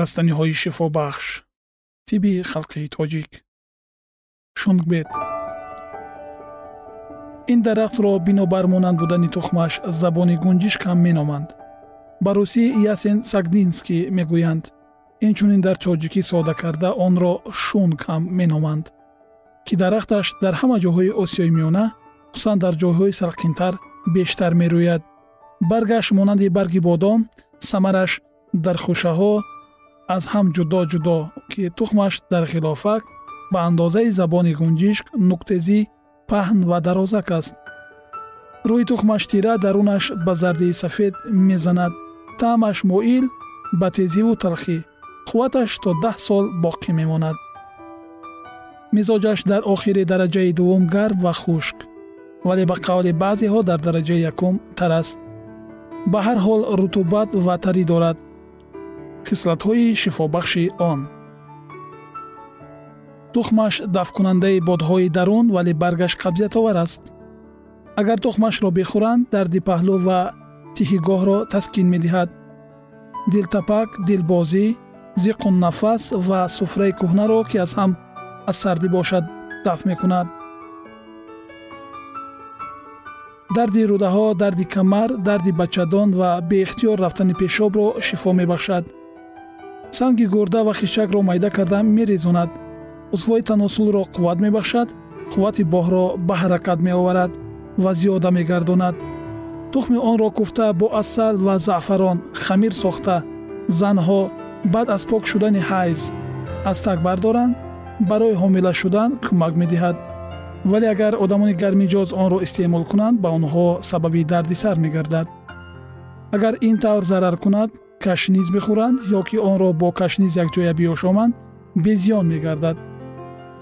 растаниҳои шифобахш тиби халқии тоҷик. Шунгбет ин дарахтро бинобар монанд будани тухмаш забони гунҷишкам меноманд. Ба русӣ ясен сагдинский мегӯянд инчунин дар тоҷикӣ сода карда онро шунг ҳам меноманд ки дарахташ дар ҳама ҷоҳои осиёи миёна хусусан дар ҷойҳои салқинтар бештар мерӯяд. Баргаш монанди барги бодом самараш дар хушаҳо аз ҳам ҷудо ҷудо ки тухмаш дар хилофак ба андозаи забони гунҷишк нуктезӣ паҳн ва дарозак аст. Рӯи тухмаш тира дарунаш ба зардии сафед мезанад. Таъмаш моил ба тезиву талхӣ қувваташ то даҳ сол боқӣ мемонад. Мизоҷаш дар охири дараҷаи дуввум гарм ва хушк вале ба қавли баъзеҳо дар дараҷаи якум тар аст. Ба ҳар ҳол рутубат ва тарӣ дорад хислатҳои шифобахши он. Тухмаш дафткунандаи бодҳои дарун вале баргаш қабзиятовар аст. Агар тухмашро бихӯранд дарди паҳлӯ ва тиҳигоҳро таскин медиҳад. Дилтапак дилбозӣ зиқуннафас ва суфраи кӯҳнаро ки аз ҳам аз сардӣ бошад дафт мекунад. Дарди рӯдаҳо дарди камар дарди бачадон ва беихтиёр рафтани пешобро шифо мебахшад санги гурда ва хишакро майда карда мерезонад. Узвҳои таносулро қувват мебахшад қуввати боҳро ба ҳаракат меоварад ва зиёда мегардонад. Тухми онро куфта бо асал ва заъфарон хамир сохта. Занҳо баъд аз пок шудани ҳайз аз так бардоранд барои ҳомила шудан кӯмак медиҳад. Вале агар одамони гармиҷоз онро истеъмол кунанд ба онҳо сабаби дардисар мегардад. Агар ин тавр зарар кунад кашниз бихӯранд ё ки онро бо кашниз якҷоя биёшоманд безиён мегардад.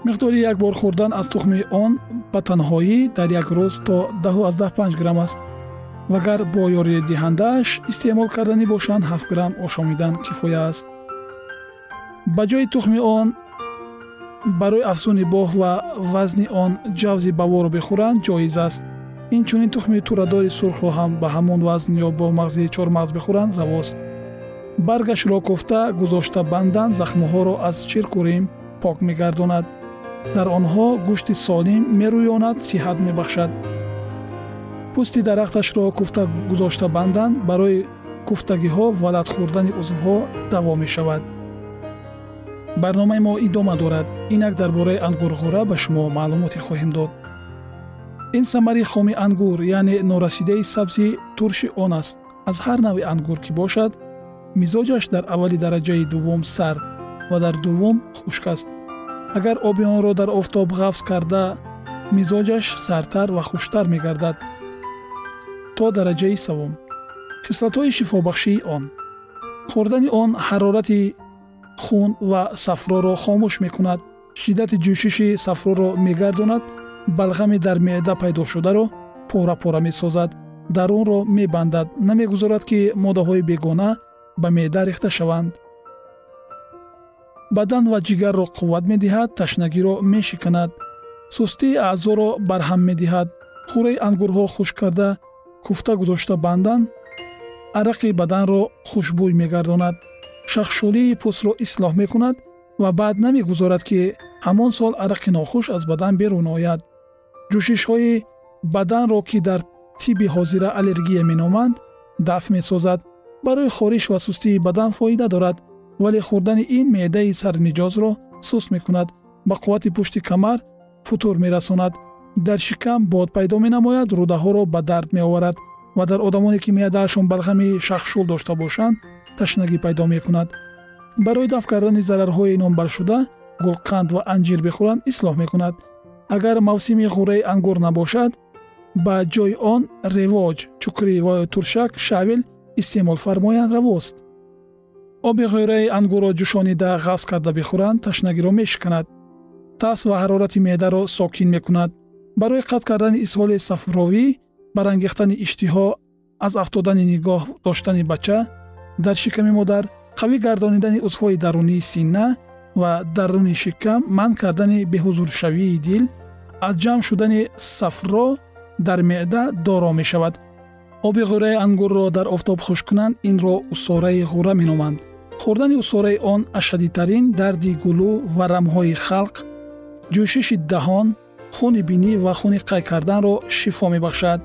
Миқдори як бор хӯрдан аз тухми он ба танҳоӣ дар як рӯз то 15 грамм аст. Вагар бо ёридиҳандааш истеъмол карданӣ бошанд 7 грамм ошомидан кифоя аст. Ба ҷои тухми он барои афзуни боҳ ва вазни он ҷавзи баворо бихӯранд ҷоиз аст. Инчунин тухми турадори сурхро ҳам ба ҳамон вазн ё бо мағзи чормағз бихӯранд равост баргашро кофта гузошта бандан захмҳоро аз чирку рим пок мегардонад. Дар онҳо гӯшти солим мерӯёнад сиҳат мебахшад. Пӯсти дарахташро куфта гузошта бандан барои куфтагиҳо ва латхӯрдани узвҳо даво мешавад. Барномаи мо идома дорад. Инак дар бораи ангурғура ба шумо маълумоте хоҳем дод. Ин самари хоми ангур яъне норасидаи сабзи турши он аст. Аз ҳар навъи ангур ки бошад мизоҷаш дар аввали дараҷаи дуввум сард ва дар дуввум хушк аст. Агар оби онро дар офтоб ғафз карда мизоҷаш сардтар ва хуштар мегардад. То дараҷаи савум хислатҳои шифобахшии он. Хӯрдани он ҳарорати хун ва сафроро хомӯш мекунад. Шиддати ҷӯшиши сафроро мегардонад балғами дар меъда пайдошударо пора пора месозад. Дарунро мебандад. Намегузорад ки моддаҳои бегона ба меъда рехта шаванд. Бадан ва ҷигарро қувват медиҳад ташнагиро мешиканад. Сустии аъзоро барҳам медиҳад. Хӯраи ангурҳо хушк карда куфта гузошта бандан арақи баданро хушбӯй мегардонад. Шахшолии пӯстро ислоҳ мекунад ва баъд намегузорад ки ҳамон сол арақи нохуш аз бадан берун ояд. Ҷӯшишҳои баданро ки дар тибби ҳозира аллергия меноманд дафъ месозад барои хориш ва сустии бадан фоида дорад вале хӯрдани ин меъдаи сармиҷозро суст мекунад ба қуввати пушти камар футур мерасонад. Дар шикам бод пайдо менамояд рӯдаҳоро ба дард меоварад ва дар одамоне ки меъдаашон балғами шахшул дошта бошанд ташнагӣ пайдо мекунад. Барои дафъ кардани зарарҳои номбаршуда гулқанд ва анҷир бихӯранд ислоҳ мекунад. Агар мавсими ғурраи ангур набошад ба ҷои он ревоҷ чукрӣ ва туршак шавил истеъмол фармоянд равост. Оби ғӯраи ангурро ҷӯшонида ғафз карда бихӯранд ташнагиро мешиканад тас ва ҳарорати меъдаро сокин мекунад. Барои қатъ кардани исҳоли сафровӣ барангехтани иштиҳо аз афтодани нигоҳ доштани бача дар шиками модар қавӣ гардонидани узвҳои дарунии синна ва даруни шикам манъ кардани беҳузуршавии дил аз ҷамъ шудани сафро дар меъда доро мешавад оби ғӯраи ангурро дар офтоб хушк кунанд инро усораи ғура меноманд. Хӯрдани усораи он аз шадидтарин дарди гулӯ ва рамҳои халқ ҷӯшиши даҳон хуни бинӣ ва хуни қай карданро шифо мебахшад.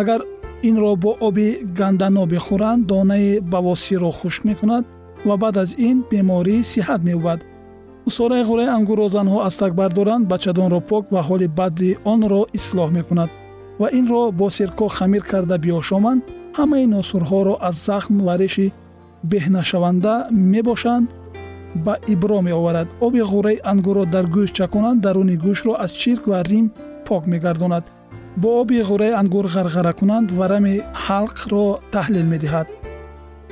Агар инро бо оби гандано бихӯранд донаи бавосирро хушк мекунад ва баъд аз ин беморӣ сиҳат меёбад. Усораи ғураи ангурро занҳо аз так бардоранд бачадонро пок ва ҳоли бади онро ислоҳ мекунад ва инро бо сирко хамир карда биёшоманд ҳамаи носурҳоро аз захм ва реши беҳнашаванда мебошанд ба ибро меоварад. Оби ғураи ангурро дар гӯшт чаконанд даруни гӯштро аз чирк ва рим пок мегардонад. Бо оби ғураи ангур ғарғара кунанд ва рами ҳалқро таҳлил медиҳад.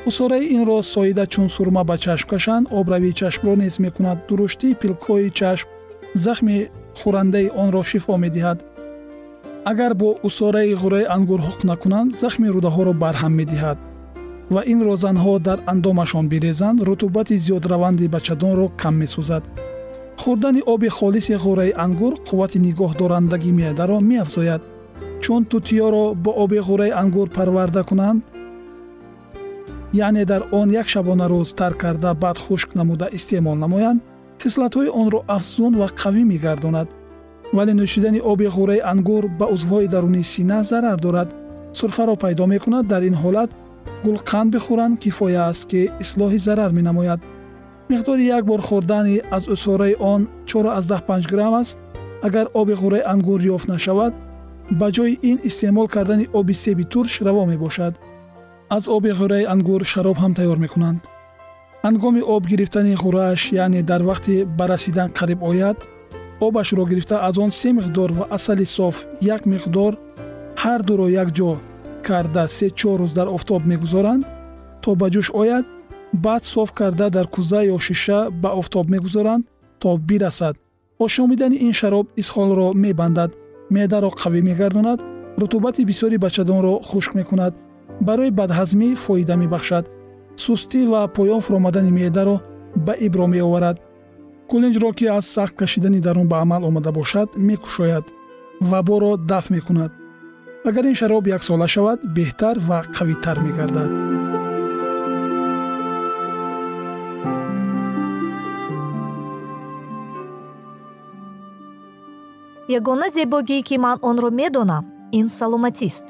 Усораи инро соида чун сурма ба чашм кашанд обравии чашмро нез мекунад. Дуруштии пилкҳои чашм захми хӯрандаи онро шифо медиҳад агар бо усораи ғураи ангур ҳуқ накунанд захми рӯдаҳоро барҳам медиҳад ва инро занҳо дар андомашон бирезанд рутубати зиёдраванди бачадонро кам месӯзад. Хӯрдани оби холиси ғураи ангур қуввати нигоҳдорандагии меъдаро меафзояд. Чун тутиёро бо оби ғураи ангур парварда кунанд? Яъне дар он як шабонарӯз тар карда баъд хушк намуда истеъмол намоянд хислатҳои онро афзун ва қавӣ мегардонад вале нӯшидани оби ғураи ангур ба узвҳои дарунии сина зарар дорад. сурфаро пайдо мекунад дар ин ҳолат гулқанд бихӯранд кифоя аст ки ислоҳи зарар менамояд. миқдори як бор хӯрдани аз усораи он 4-15 грамм аст. агар оби ғураи ангур ёфт нашавад ба ҷои ин истеъмол кардани оби себи турш раво мебошад. аз оби ғураи ангур шароб ҳам тайёр мекунанд. ҳангоми об гирифтани ғурааш яъне дар вақти ба расидан қариб ояд обашро гирифта аз он се миқдор ва асали соф як миқдор ҳар дуро якҷо карда се-чор рӯз дар офтоб мегузоранд то ба ҷӯш ояд баъд соф карда дар кӯза ё шиша ба офтоб мегузоранд то бирасад. Ошомидани ин шароб исҳолро мебандад меъдаро қавӣ мегардонад рутубати бисёри бачадонро хушк мекунад барои бадҳазмӣ фоида мебахшад. Сустӣ ва поён фуромадани меъдаро ба ибро меоварад кулинҷро ки аз сахт кашидани дарун ба амал омада бошад мекушояд ваборо дафъ мекунад. Агар ин шароб яксола шавад беҳтар ва қавитар мегардад. Ягона зебогие ки ман онро медонам ин саломатист.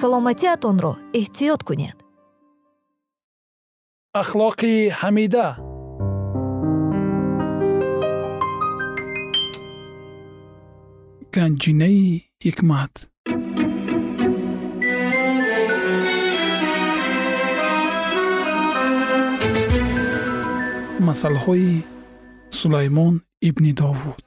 Саломатиатонро эҳтиёт кунед ахлоқи ҳамида. Ганҷинаи ҳикмат масъалаҳои сулаймон ибни довуд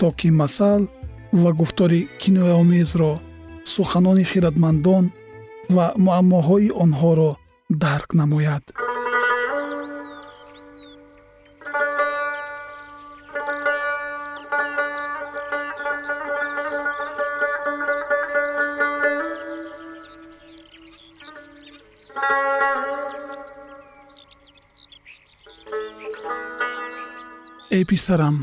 то ки масал ва гуфтори кинояомезро суханони хиратмандон ва муаммоҳои онҳоро дарк намояд эй писарам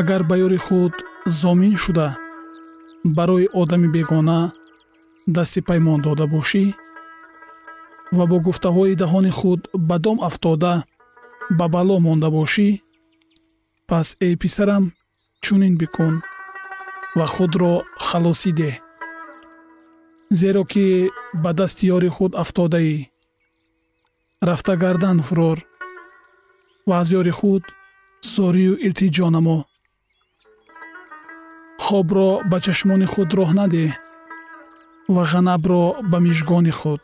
агар ба ёри худ зомин шуда барои одами бегона дасти паймон дода бошӣ ва бо гуфтаҳои диҳони худ ба дом афтода ба бало монда бошӣ пас эй писарам чунин бикун ва худро халосӣ деҳ. Зеро ки ба дасти ёри худ афтодаӣ рафта гардан фурор ва аз ёри худ зорию илтиҷо намо хобро ба чашмони худ роҳ надеҳ ва ғанабро ба мижгони худ.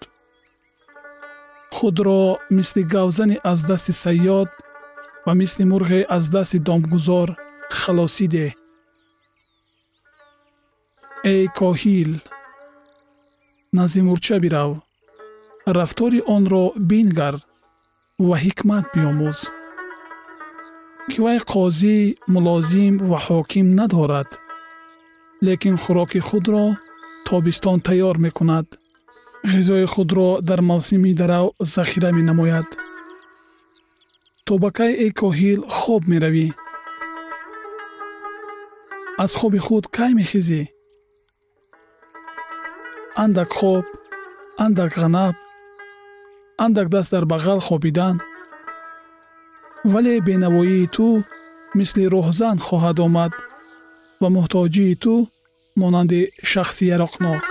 худро мисли гавзани аз дасти саёд ва мисли мурғе аз дасти домгузор халосӣ деҳ эй коҳил назди мурча бирав рафтори онро бингар ва ҳикмат биомӯз ки вай қозӣ мулозим ва ҳоким надорад лекин хӯроки худро тобистон тайёр мекунад ғизои худро дар мавсими дарав захира менамояд то ба кай эй коҳил хоб меравӣ аз хоби худ кай мехезӣ андак хоб андак ғанаб андак даст дар бағал хобидан. Вале бенавоии ту мисли роҳзан хоҳад омад ва муҳтоҷии ту монанди шахси яроқнок.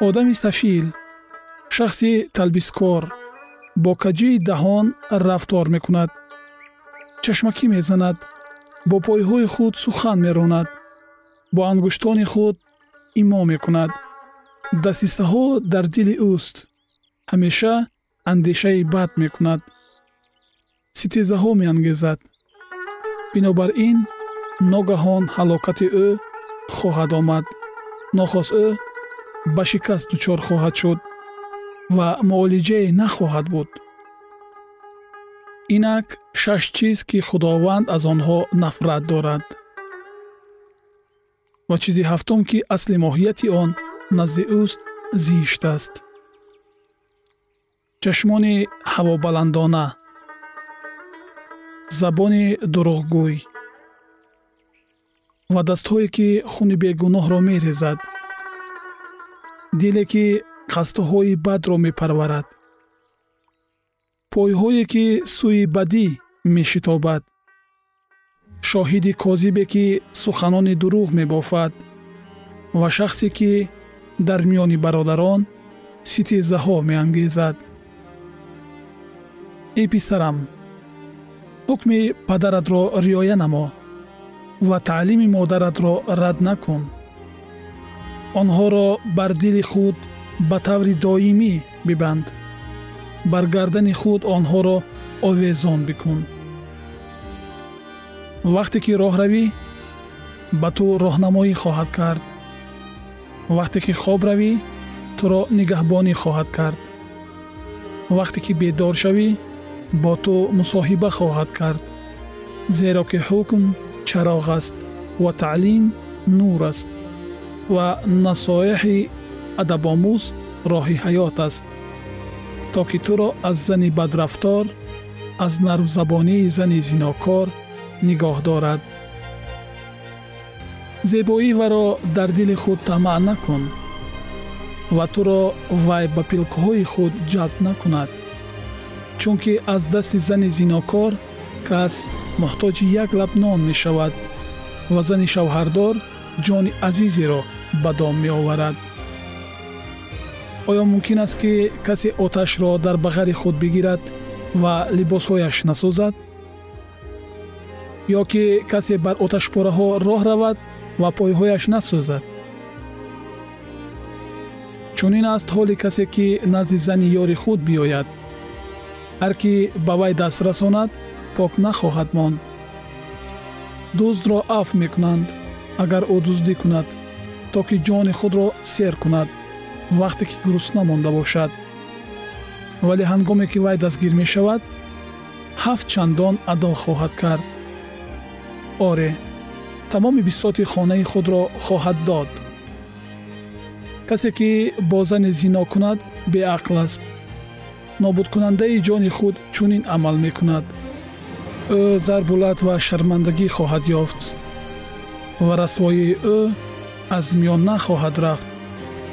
Одами сафил шахси талбискор бо каҷии даҳон рафтор мекунад. Чашмакӣ мезанад бо пойҳои худ сухан меронад бо ангуштони худ имо мекунад. Дасисаҳо дар дили ӯст ҳамеша андешаи бад мекунад. Ситезаҳо меангезад. Бинобар ин ногаҳон ҳалокати ӯ хоҳад омад. Нохост ӯ ба шикаст дучор хоҳад шуд ва муолиҷае нахоҳад буд. Инак шаш чиз ки худованд аз онҳо нафрат дорад ва чизи ҳафтум ки асли моҳияти он назди ӯст зишт аст. Чашмони ҳавобаландона забони дурӯғгӯй ва дастҳое ки хуни бегуноҳро мерезад. Диле ки қасдҳои бадро мепарварад. Пойҳое ки сӯи бадӣ мешитобад шоҳиди козибе ки суханони дурӯғ мебофад ва шахсе ки дар миёни бародарон ситезаҳо меангезад. Эй писарам ҳукми падаратро риоя намо ва таълими модаратро рад накун. Онҳоро бар дили худ ба таври доимӣ бибанд. Бар гардани худ онҳоро овезон бикун вақте ки роҳ равӣ ба ту роҳнамоӣ хоҳад кард. Вақте ки хоб равӣ туро нигаҳбонӣ хоҳад кард. Вақте ки бедор шавӣ бо ту мусоҳиба хоҳад кард. Зеро ки ҳукм чароғ аст ва таълим нур аст ва насоиҳи адабомӯз роҳи ҳаёт аст. То ки туро аз зани бадрафтор аз нарвзабонии зани зинокор нигоҳ дорад. Зебоӣ варо дар дили худ тамаъ накун ва туро вай ба пилкҳои худ ҷалб накунад чунки аз дасти зани зинокор кас муҳтоҷи як лаб нон мешавад ва зани шавҳардор ҷони азизеро ба дом меоварад. Оё мумкин аст ки касе оташро дар бағари худ бигирад ва либосҳояш насозад ё ки касе бар оташпораҳо роҳ равад ва пойҳояш насӯзад. Чунин аст ҳоли касе ки назди зани ёри худ биёяд. Ҳар кӣ ба вай даст расонад пок нахоҳад монд. Дуздро аф мекунанд агар ӯ дуздӣ кунад то ки ҷони худро сер кунад вақте ки гурусна монда бошад. Вале ҳангоме ки вай дастгир мешавад ҳафт чандон адо хоҳад кард оре тамоми бисоти хонаи худро хоҳад дод. Касе ки бо зане зино кунад беақл аст. Нобудкунандаи ҷони худ чунин амал мекунад. Ӯ зарбулат ва шармандагӣ хоҳад ёфт. Ва расвоии ӯ аз миён нахоҳад рафт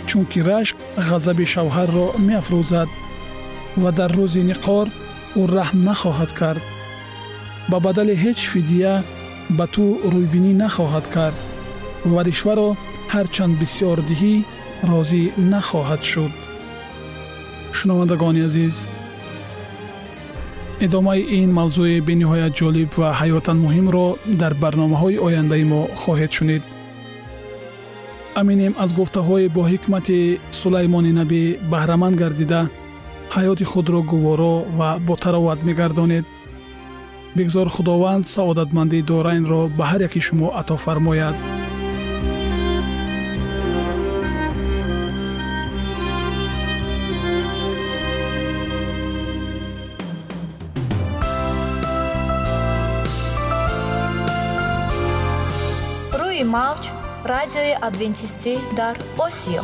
чунки рашк ғазаби шавҳарро меафрӯзад ва дар рӯзи ниқор ӯ раҳм нахоҳад кард. Ба бадали ҳеҷ фидия ба ту рӯйбинӣ нахоҳад кард. Ва ришваро ҳарчанд бисьёр диҳӣ розӣ нахоҳад шуд. Шунавандагони азиз идомаи ин мавзӯи бениҳоят ҷолиб ва ҳаётан муҳимро дар барномаҳои ояндаи мо хоҳед шунид. Аминем аз гуфтаҳои бо ҳикмати сулаймони набӣ баҳраманд гардида ҳаёти худро гуворо ва ботароват мегардонед бигзор худованд саодатмандии дорайнро ба ҳар яки шумо ато фармояд. Рӯи мавҷ радиои адвентистӣ дар осиё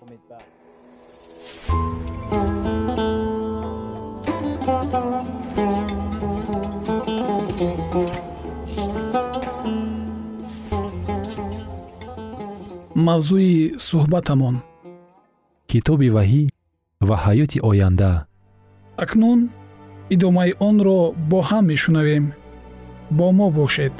Мавзӯи суҳбатамон. Китоби ваҳӣ ва ҳаёти оянда. Акнун идомаи онро бо ҳам мешунавем. Бо мо бошед.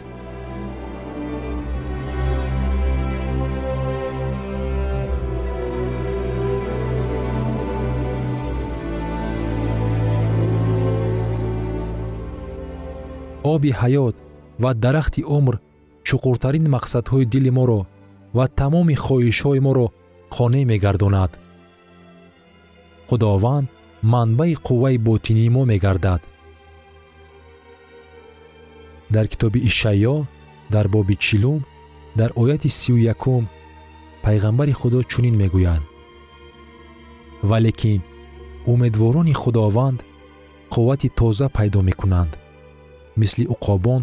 Оби ҳаёт ва дарахти умр чуқуртарин мақсадҳои дили моро тамоми хоҳишҳои моро хонае мегардонад. Худованд манбаи қувваи ботинии мо мегардад. Дар китоби ишаъё дар боби чилум дар ояти сию якум пайғамбари худо чунин мегӯяд валекин умедворони худованд қуввати тоза пайдо мекунанд. Мисли уқобон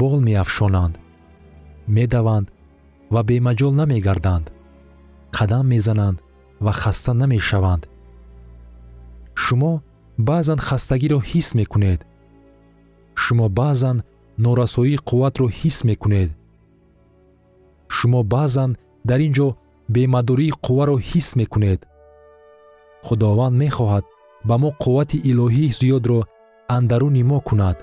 бол меафшонанд. Медаванд ва бемаҷол намегарданд қадам мезананд ва хаста намешаванд. Шумо баъзан хастагиро ҳис мекунед. Шумо баъзан норасоии қувватро ҳис мекунед. Шумо баъзан дар ин ҷо бемадории қувваро ҳис мекунед. Худованд мехоҳад ба мо қуввати илоҳии зиёдро андаруни мо кунад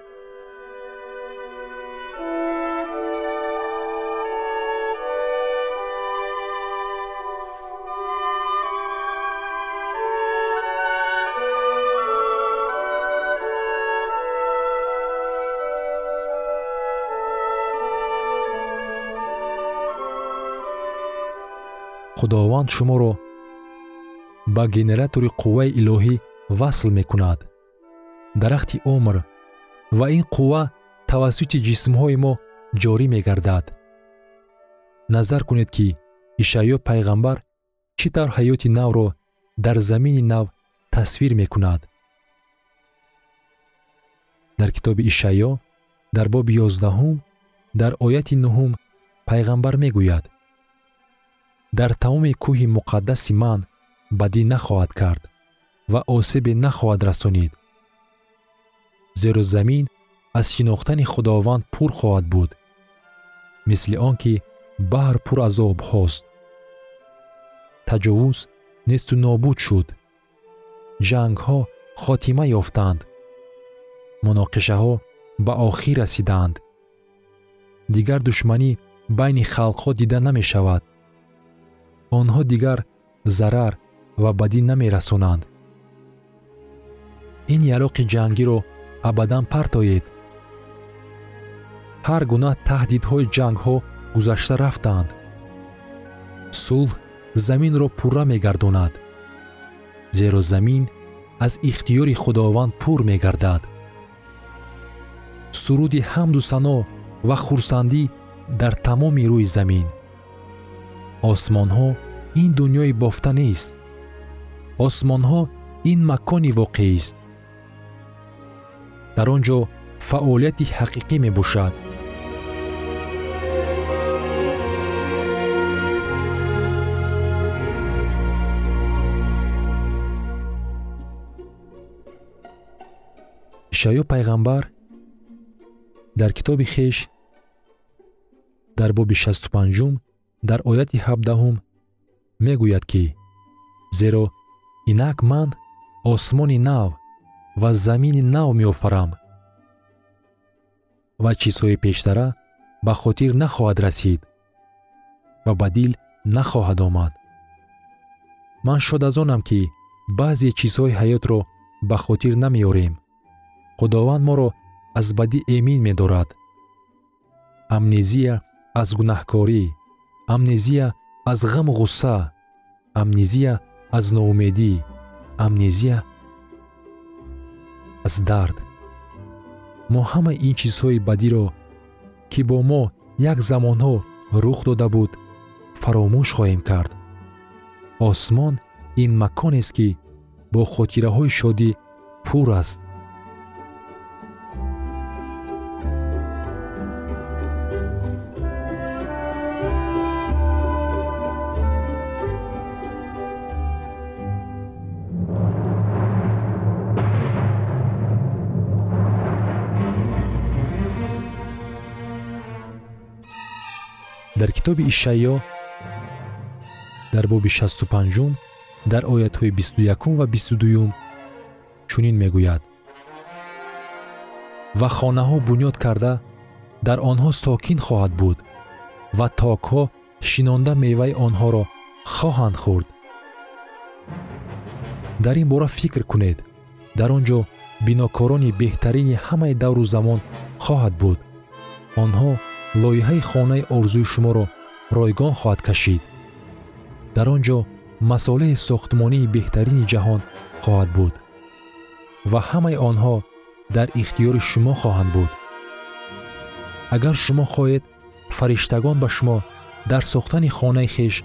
худованд шуморо ба генератори қувваи илоҳӣ васл мекунад. Дарахти умр ва ин қувва тавассути ҷисмҳои мо ҷорӣ мегардад. Назар кунед ки ишаъё пайғамбар чӣ тавр ҳаёти навро дар замини нав тасвир мекунад? Дар китоби ишаъё дар боби ёздаҳум дар ояти нуҳум пайғамбар мегӯяд дар тамоми кӯҳи муқаддаси ман бадӣ нахоҳад кард ва осебе нахоҳад расонид. Зеро замин аз шинохтани худованд пур хоҳад буд мисли он ки баҳр пур аз обҳост таҷовуз несту нобуд шуд. Ҷангҳо хотима ёфтанд. Муноқишаҳо ба охир расиданд. Дигар душманӣ байни халқҳо дида намешавад онҳо дигар зарар ва бадӣ намерасонанд. Ин яроқи ҷангиро абадан партоед. Ҳар гуна таҳдидҳои ҷангҳо гузашта рафтанд сулҳ заминро пурра мегардонад зеро замин аз ихтиёри худованд пур мегардад. Суруди ҳамду сано ва хурсандӣ дар тамоми рӯи замин осмонҳо ин дуньёи бофта нест осмонҳо ин макони воқеист дар он ҷо фаъолияти ҳақиқӣ мебошад. Ишаъё пайғамбар дар китоби хеш дар боби шасту панҷум дар ояти ҳабдаҳум мегӯяд ки зеро инак ман осмони нав ва замини нав меофарам. Ва чизҳои пештара ба хотир нахоҳад расид ва ба дил нахоҳад омад. Ман шод аз онам ки баъзе чизҳои ҳаётро ба хотир намеорем. Худованд моро аз бадӣ эмин медорад. Амнезия аз гунаҳкорӣ амнезия аз ғаму ғусса амнезия аз ноумедӣ амнезия аз дард. Мо ҳамаи ин чизҳои бадиро ки бо мо як замонҳо рух дода буд фаромӯш хоҳем кард. Осмон ин маконест ки бо хотираҳои шодӣ пур аст дар китоби ишаъё дар боби шасту панҷум дар оятҳои бисту якум ва бисту дуюм чунин мегӯяд. Ва хонаҳо бунёд карда дар онҳо сокин хоҳад буд ва токҳо шинонда меваи онҳоро хоҳанд хӯрд. Дар ин бора фикр кунед. Дар он ҷо бинокорони беҳтарини ҳамаи давру замон хоҳад буд. Онҳо лоиҳаи хонаи орзуи шуморо ройгон хоҳад кашид. Дар он ҷо масолеҳи сохтмонии беҳтарини ҷаҳон хоҳад буд ва ҳамаи онҳо дар ихтиёри шумо хоҳанд буд. Агар шумо хоҳед фариштагон ба шумо дар сохтани хонаи хеш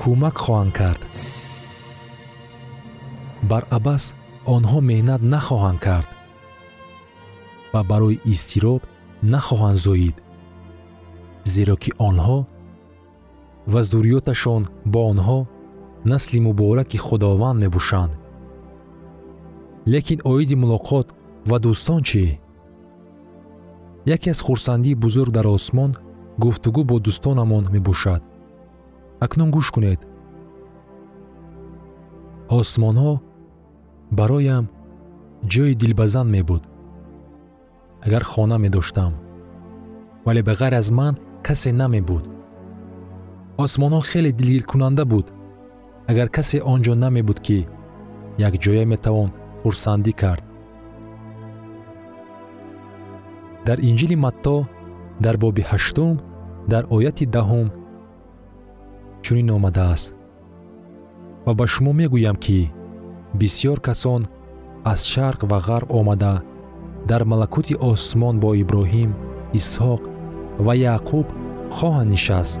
кӯмак хоҳанд кард барабас онҳо меҳнат нахоҳанд кард ва барои изтироб нахоҳанд зоид зеро ки онҳо ва зурриёташон бо онҳо насли мубораки худованд мебошанд. Лекин оиди мулоқот ва дӯстон чӣ? Яке аз хурсандии бузург дар осмон гуфтугӯ бо дӯстонамон мебошад. Акнун гӯш кунед. Осмонҳо бароям ҷои дилбазанд мебуд агар хона медоштам. Вале ба ғайр аз ман касе намебуд. Осмонҳо хеле дилгиркунанда буд. Агар касе он ҷо намебуд ки якҷоя метавон хурсандӣ кард. Дар инҷили матто дар боби ҳаштум дар ояти даҳум чунин омадааст. Ва ба шумо мегӯям ки бисьёр касон аз шарқ ва ғарб омада дар малакути осмон бо иброҳим исҳоқ ва яъқуб хоҳанд нишаст